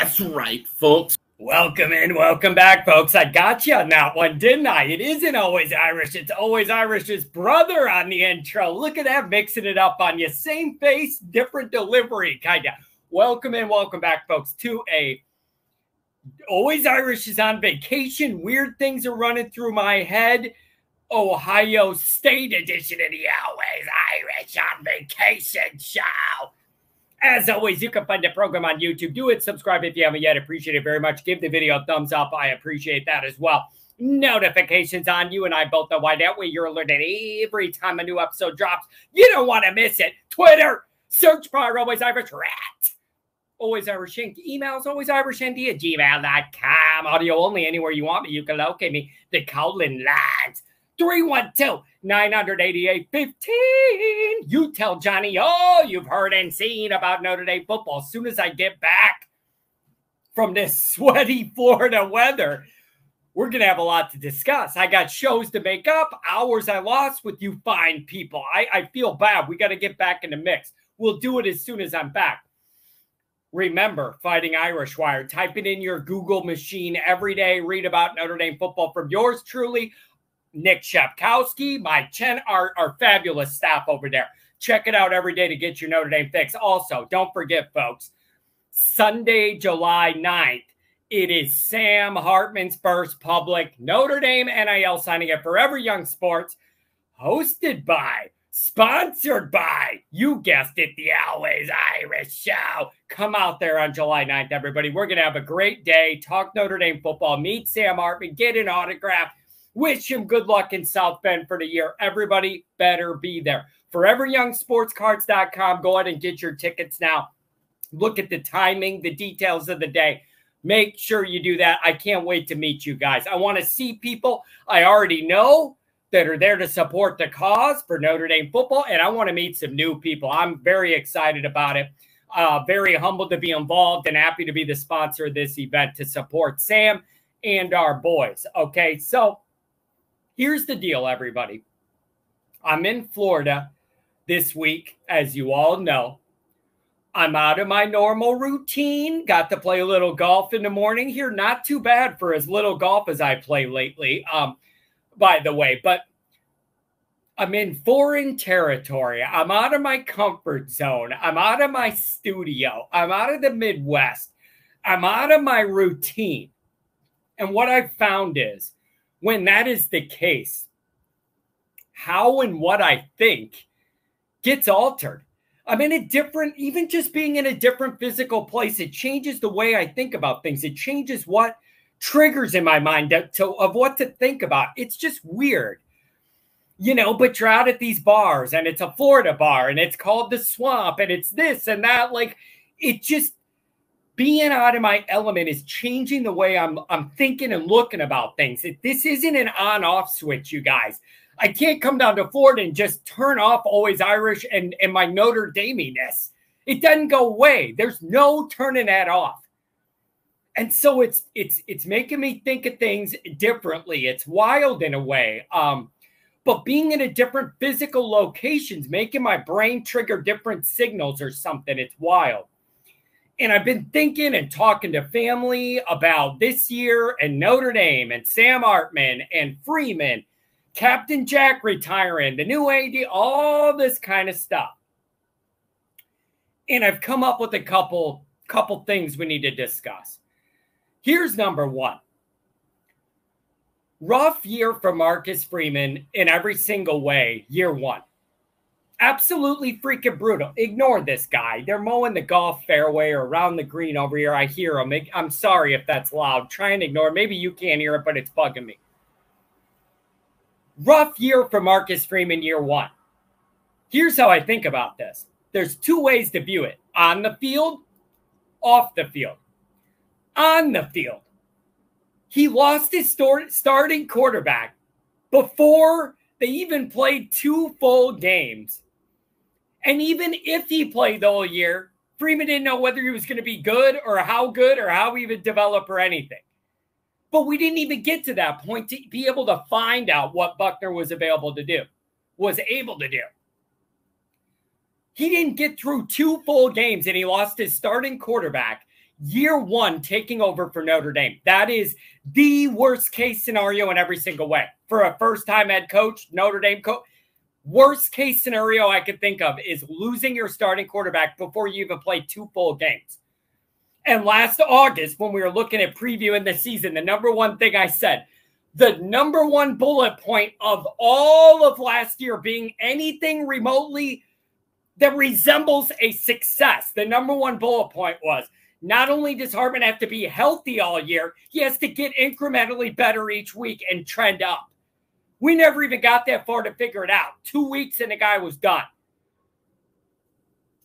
That's right, folks. Welcome in, welcome back, folks. I got you on that one, didn't I? It isn't always Irish. It's always Irish's brother on the intro. Look at that, mixing it up on you. Same face, different delivery, kind of. Welcome in, welcome back, folks, to a always Irish is on vacation. Weird things are running through my head. Ohio State edition of the Always Irish on Vacation show. As always, you can find the program on YouTube. Do it, subscribe if you haven't yet. Appreciate it very much. Give the video a thumbs up. I appreciate that as well. Notifications on you and I both know why. That way you're alerted every time a new episode drops. You don't want to miss it. Twitter, search bar, always Irish rat. Always Irish Inc. Emails, always Irish ND at gmail.com. Audio only anywhere you want me. You can locate me. The Colin lines. 312 988 15. You tell Johnny all you've heard and seen about Notre Dame football. As soon as I get back from this sweaty Florida weather, we're going to have a lot to discuss. I got shows to make up, hours I lost with you fine people. I, I feel bad. We got to get back in the mix. We'll do it as soon as I'm back. Remember, Fighting Irish Wire. Type it in your Google machine every day. Read about Notre Dame football from yours truly Nick Shepkowski, my Chen, our, our fabulous staff over there. Check it out every day to get your Notre Dame fix. Also, don't forget, folks, Sunday, July 9th, it is Sam Hartman's first public Notre Dame NIL signing at Forever Young Sports, hosted by, sponsored by, you guessed it, the Always Irish Show. Come out there on July 9th, everybody. We're going to have a great day, talk Notre Dame football, meet Sam Hartman, get an autograph Wish him good luck in South Bend for the year. Everybody better be there. ForeverYoungSportsCards.com. Go ahead and get your tickets now. Look at the timing, the details of the day. Make sure you do that. I can't wait to meet you guys. I want to see people I already know that are there to support the cause for Notre Dame football, and I want to meet some new people. I'm very excited about it. Uh, very humbled to be involved and happy to be the sponsor of this event to support Sam and our boys. Okay, so Here's the deal, everybody. I'm in Florida this week, as you all know. I'm out of my normal routine. Got to play a little golf in the morning here. Not too bad for as little golf as I play lately, um, by the way. But I'm in foreign territory. I'm out of my comfort zone. I'm out of my studio. I'm out of the Midwest. I'm out of my routine. And what I've found is when that is the case, how and what I think gets altered. I'm in a different, even just being in a different physical place, it changes the way I think about things. It changes what triggers in my mind to, to, of what to think about. It's just weird, you know. But you're out at these bars, and it's a Florida bar, and it's called the Swamp, and it's this and that. Like it just being out of my element is changing the way I'm I'm thinking and looking about things. This isn't an on-off switch, you guys. I can't come down to Florida and just turn off always Irish and, and my Notre Dame-ness. It doesn't go away. There's no turning that off. And so it's it's it's making me think of things differently. It's wild in a way. Um, but being in a different physical locations, making my brain trigger different signals or something, it's wild. And I've been thinking and talking to family about this year and Notre Dame and Sam Hartman and Freeman, Captain Jack retiring, the new AD, all this kind of stuff. And I've come up with a couple couple things we need to discuss. Here's number 1. Rough year for Marcus Freeman in every single way, year 1 absolutely freaking brutal. Ignore this guy. They're mowing the golf fairway or around the green over here. I hear them. I'm sorry if that's loud. Try and ignore. Maybe you can't hear it, but it's bugging me. Rough year for Marcus Freeman, year one. Here's how I think about this there's two ways to view it on the field, off the field. On the field, he lost his starting quarterback before they even played two full games and even if he played the whole year, Freeman didn't know whether he was going to be good or how good or how he would develop or anything. But we didn't even get to that point to be able to find out what Buchner was available to do, was able to do. He didn't get through two full games and he lost his starting quarterback year one taking over for Notre Dame. That is the worst case scenario in every single way. For a first time head coach, Notre Dame coach, worst case scenario I could think of is losing your starting quarterback before you even play two full games. And last August, when we were looking at previewing the season, the number one thing I said, the number one bullet point of all of last year being anything remotely that resembles a success. The number one bullet point was not only does Hartman have to be healthy all year, he has to get incrementally better each week and trend up. We never even got that far to figure it out. Two weeks and the guy was done.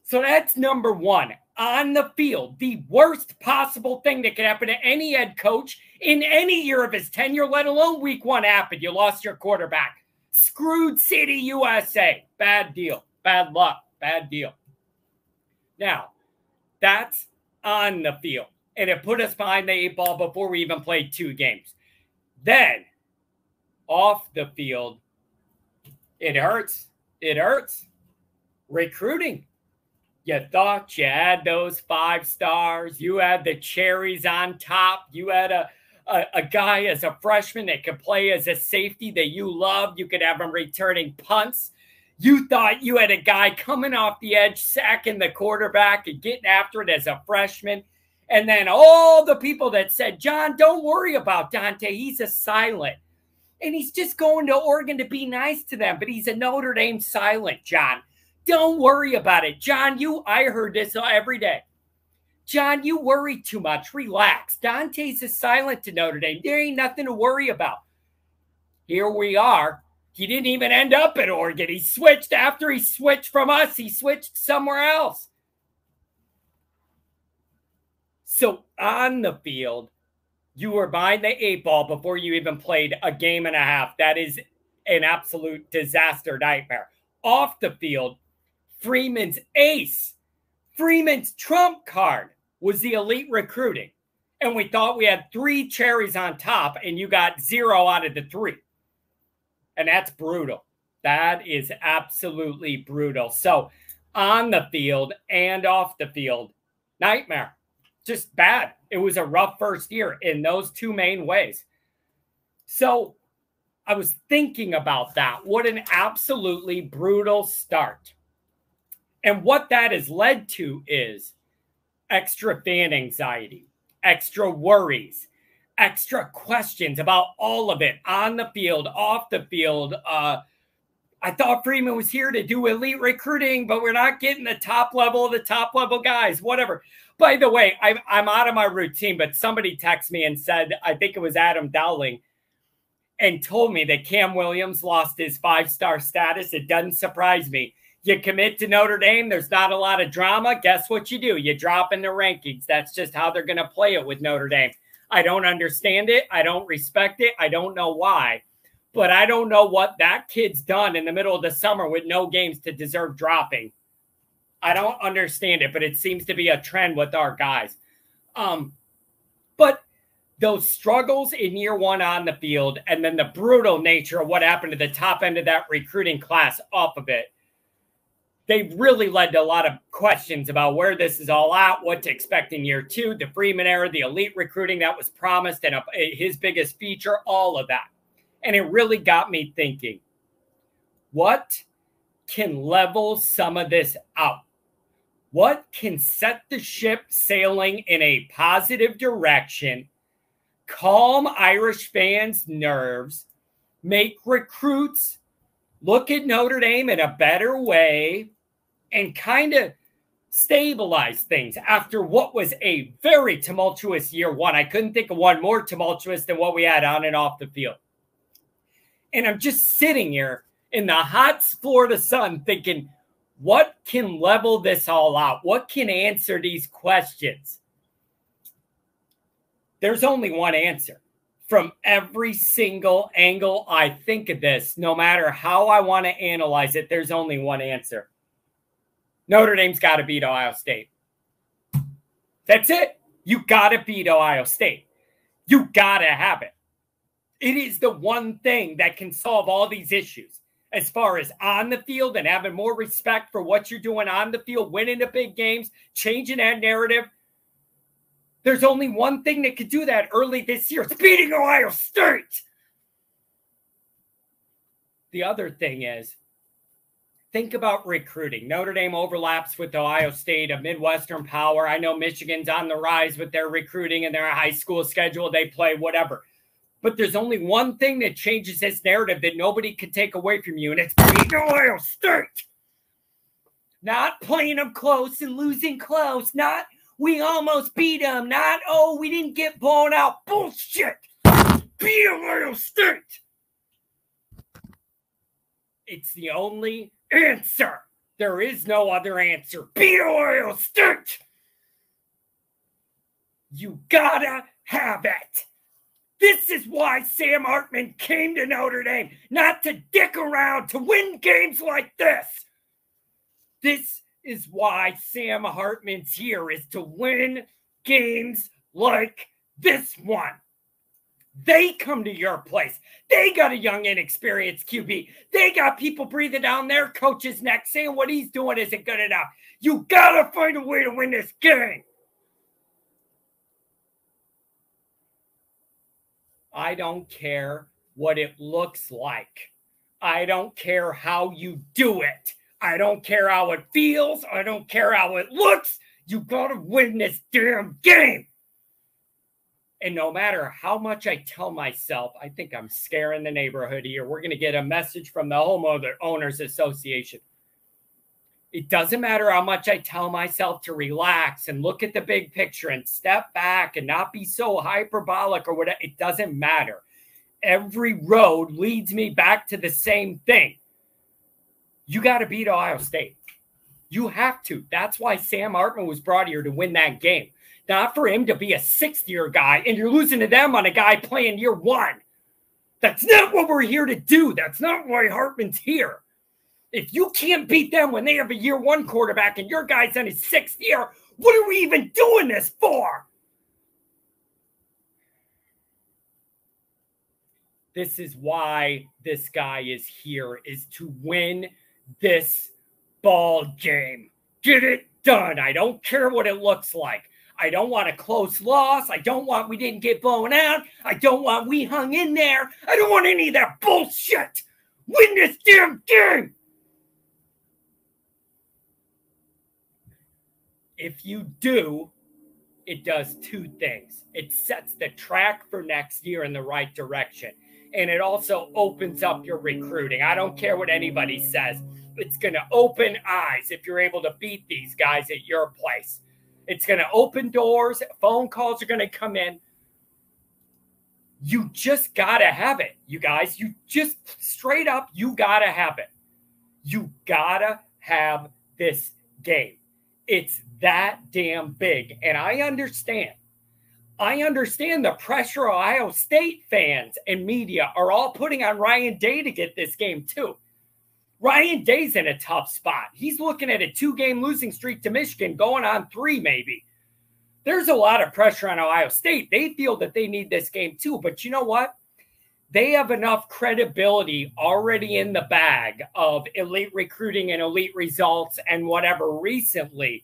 So that's number one. On the field, the worst possible thing that could happen to any head coach in any year of his tenure, let alone week one happened. You lost your quarterback. Screwed City USA. Bad deal. Bad luck. Bad deal. Now, that's on the field. And it put us behind the eight ball before we even played two games. Then, off the field, it hurts. It hurts. Recruiting. You thought you had those five stars. You had the cherries on top. You had a, a, a, guy as a freshman that could play as a safety that you loved. You could have him returning punts. You thought you had a guy coming off the edge, sacking the quarterback and getting after it as a freshman. And then all the people that said, John, don't worry about Dante. He's a silent. And he's just going to Oregon to be nice to them, but he's a Notre Dame silent, John. Don't worry about it. John, you, I heard this every day. John, you worry too much. Relax. Dante's a silent to Notre Dame. There ain't nothing to worry about. Here we are he didn't even end up at Oregon. He switched after he switched from us, he switched somewhere else. So on the field, you were behind the eight ball before you even played a game and a half. That is an absolute disaster nightmare. Off the field, Freeman's ace, Freeman's trump card was the elite recruiting. And we thought we had three cherries on top, and you got zero out of the three. And that's brutal. That is absolutely brutal. So, on the field and off the field, nightmare. Just bad. It was a rough first year in those two main ways. So, I was thinking about that. What an absolutely brutal start. And what that has led to is extra fan anxiety, extra worries, extra questions about all of it on the field, off the field. Uh, I thought Freeman was here to do elite recruiting, but we're not getting the top level of the top level guys, whatever. By the way, I'm, I'm out of my routine, but somebody texted me and said, I think it was Adam Dowling, and told me that Cam Williams lost his five star status. It doesn't surprise me. You commit to Notre Dame, there's not a lot of drama. Guess what you do? You drop in the rankings. That's just how they're going to play it with Notre Dame. I don't understand it. I don't respect it. I don't know why. But I don't know what that kid's done in the middle of the summer with no games to deserve dropping. I don't understand it, but it seems to be a trend with our guys. Um, but those struggles in year one on the field and then the brutal nature of what happened to the top end of that recruiting class off of it they really led to a lot of questions about where this is all at, what to expect in year two, the Freeman era, the elite recruiting that was promised, and his biggest feature, all of that. And it really got me thinking what can level some of this out? What can set the ship sailing in a positive direction, calm Irish fans' nerves, make recruits look at Notre Dame in a better way and kind of stabilize things after what was a very tumultuous year one. I couldn't think of one more tumultuous than what we had on and off the field. And I'm just sitting here in the hot Florida sun thinking, what can level this all out? What can answer these questions? There's only one answer from every single angle I think of this, no matter how I want to analyze it, there's only one answer. Notre Dame's got to beat Ohio State. That's it. You got to beat Ohio State. You got to have it. It is the one thing that can solve all these issues. as far as on the field and having more respect for what you're doing on the field, winning the big games, changing that narrative. There's only one thing that could do that early this year. It's beating Ohio State. The other thing is think about recruiting. Notre Dame overlaps with Ohio State, a Midwestern power. I know Michigan's on the rise with their recruiting and their high school schedule. They play whatever. But there's only one thing that changes this narrative that nobody can take away from you, and it's beating Ohio State. Not playing them close and losing close. Not we almost beat them. Not oh we didn't get blown out. Bullshit. Beat Ohio State. It's the only answer. There is no other answer. Beat Ohio State. You gotta have it. This is why Sam Hartman came to Notre Dame, not to dick around, to win games like this. This is why Sam Hartman's here, is to win games like this one. They come to your place. They got a young, inexperienced QB. They got people breathing down their coach's neck saying what he's doing isn't good enough. You got to find a way to win this game. I don't care what it looks like. I don't care how you do it. I don't care how it feels. I don't care how it looks. You got to win this damn game. And no matter how much I tell myself, I think I'm scaring the neighborhood here. We're going to get a message from the homeowner owners Association. It doesn't matter how much I tell myself to relax and look at the big picture and step back and not be so hyperbolic or whatever. It doesn't matter. Every road leads me back to the same thing. You got to beat Ohio State. You have to. That's why Sam Hartman was brought here to win that game, not for him to be a sixth year guy. And you're losing to them on a guy playing year one. That's not what we're here to do. That's not why Hartman's here. If you can't beat them when they have a year one quarterback and your guy's in his sixth year, what are we even doing this for? This is why this guy is here is to win this ball game. Get it done. I don't care what it looks like. I don't want a close loss. I don't want we didn't get blown out. I don't want we hung in there. I don't want any of that bullshit. Win this damn game. If you do, it does two things. It sets the track for next year in the right direction. And it also opens up your recruiting. I don't care what anybody says. It's going to open eyes if you're able to beat these guys at your place. It's going to open doors. Phone calls are going to come in. You just got to have it, you guys. You just straight up, you got to have it. You got to have this game. It's that damn big. And I understand. I understand the pressure Ohio State fans and media are all putting on Ryan Day to get this game, too. Ryan Day's in a tough spot. He's looking at a two game losing streak to Michigan, going on three, maybe. There's a lot of pressure on Ohio State. They feel that they need this game, too. But you know what? They have enough credibility already in the bag of elite recruiting and elite results and whatever recently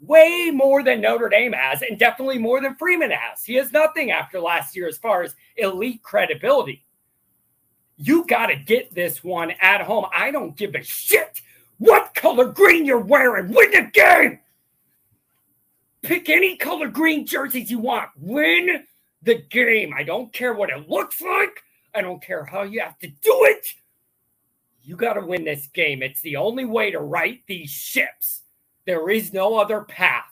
way more than Notre Dame has, and definitely more than Freeman has. He has nothing after last year as far as elite credibility. You got to get this one at home. I don't give a shit what color green you're wearing. Win the game. Pick any color green jerseys you want. Win the game. I don't care what it looks like. I don't care how you have to do it. You got to win this game. It's the only way to right these ships. There is no other path.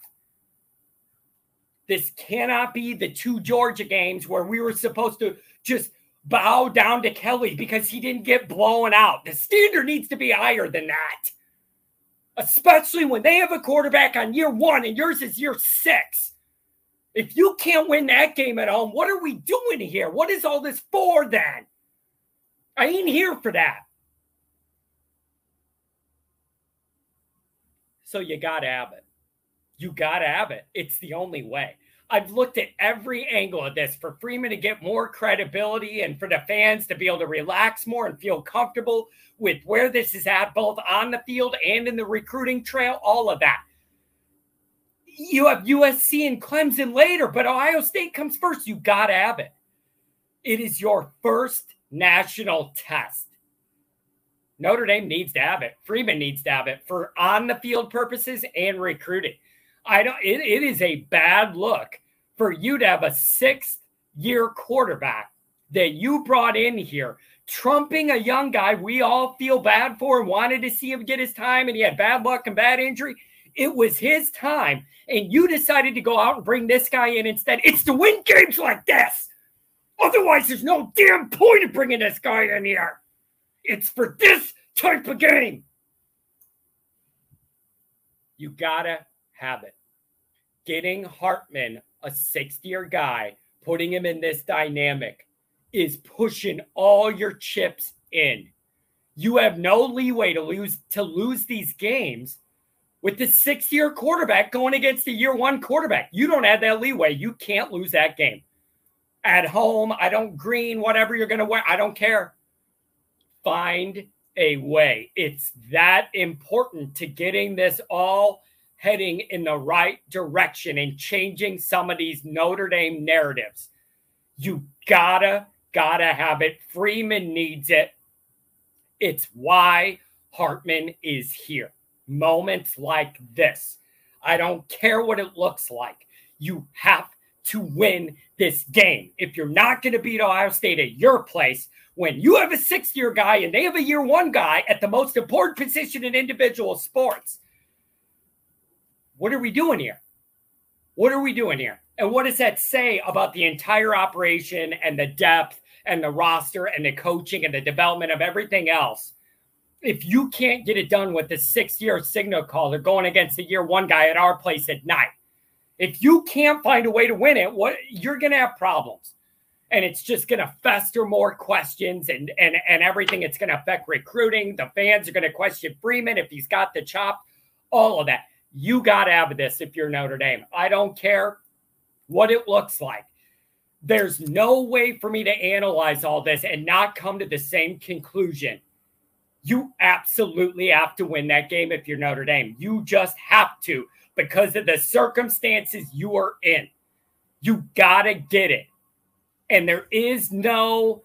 This cannot be the two Georgia games where we were supposed to just bow down to Kelly because he didn't get blown out. The standard needs to be higher than that, especially when they have a quarterback on year one and yours is year six. If you can't win that game at home, what are we doing here? What is all this for then? I ain't here for that. So you got it. You got it. It's the only way. I've looked at every angle of this for Freeman to get more credibility and for the fans to be able to relax more and feel comfortable with where this is at, both on the field and in the recruiting trail, all of that. You have USC and Clemson later, but Ohio State comes first. You got it. It is your first national test. Notre Dame needs to have it. Freeman needs to have it for on the field purposes and recruiting. I don't. It, it is a bad look for you to have a sixth year quarterback that you brought in here, trumping a young guy we all feel bad for and wanted to see him get his time, and he had bad luck and bad injury. It was his time, and you decided to go out and bring this guy in instead. It's to win games like this. Otherwise, there's no damn point of bringing this guy in here. It's for this type of game. You gotta have it. Getting Hartman a sixth year guy, putting him in this dynamic is pushing all your chips in. You have no leeway to lose to lose these games with the six year quarterback going against the year one quarterback. You don't have that leeway. You can't lose that game. At home, I don't green, whatever you're to wear. I don't care. Find a way. It's that important to getting this all heading in the right direction and changing some of these Notre Dame narratives. You gotta, gotta have it. Freeman needs it. It's why Hartman is here. Moments like this. I don't care what it looks like. You have to win this game. If you're not going to beat Ohio State at your place, when you have a six year guy and they have a year one guy at the most important position in individual sports, what are we doing here? What are we doing here? And what does that say about the entire operation and the depth and the roster and the coaching and the development of everything else? If you can't get it done with the six year signal caller going against the year one guy at our place at night, if you can't find a way to win it, what you're going to have problems. And it's just going to fester more questions and, and, and everything. It's going to affect recruiting. The fans are going to question Freeman if he's got the chop, all of that. You got to have this if you're Notre Dame. I don't care what it looks like. There's no way for me to analyze all this and not come to the same conclusion. You absolutely have to win that game if you're Notre Dame. You just have to because of the circumstances you are in. You got to get it. And there is no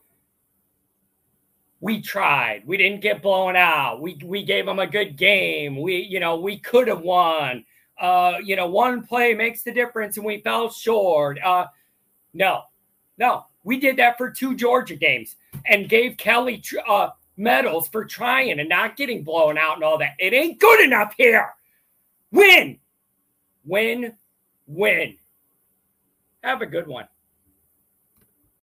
we tried. We didn't get blown out. We we gave them a good game. We you know we could have won. Uh, you know, one play makes the difference, and we fell short. Uh, no, no, we did that for two Georgia games and gave Kelly uh, medals for trying and not getting blown out and all that. It ain't good enough here. Win, win, win. Have a good one.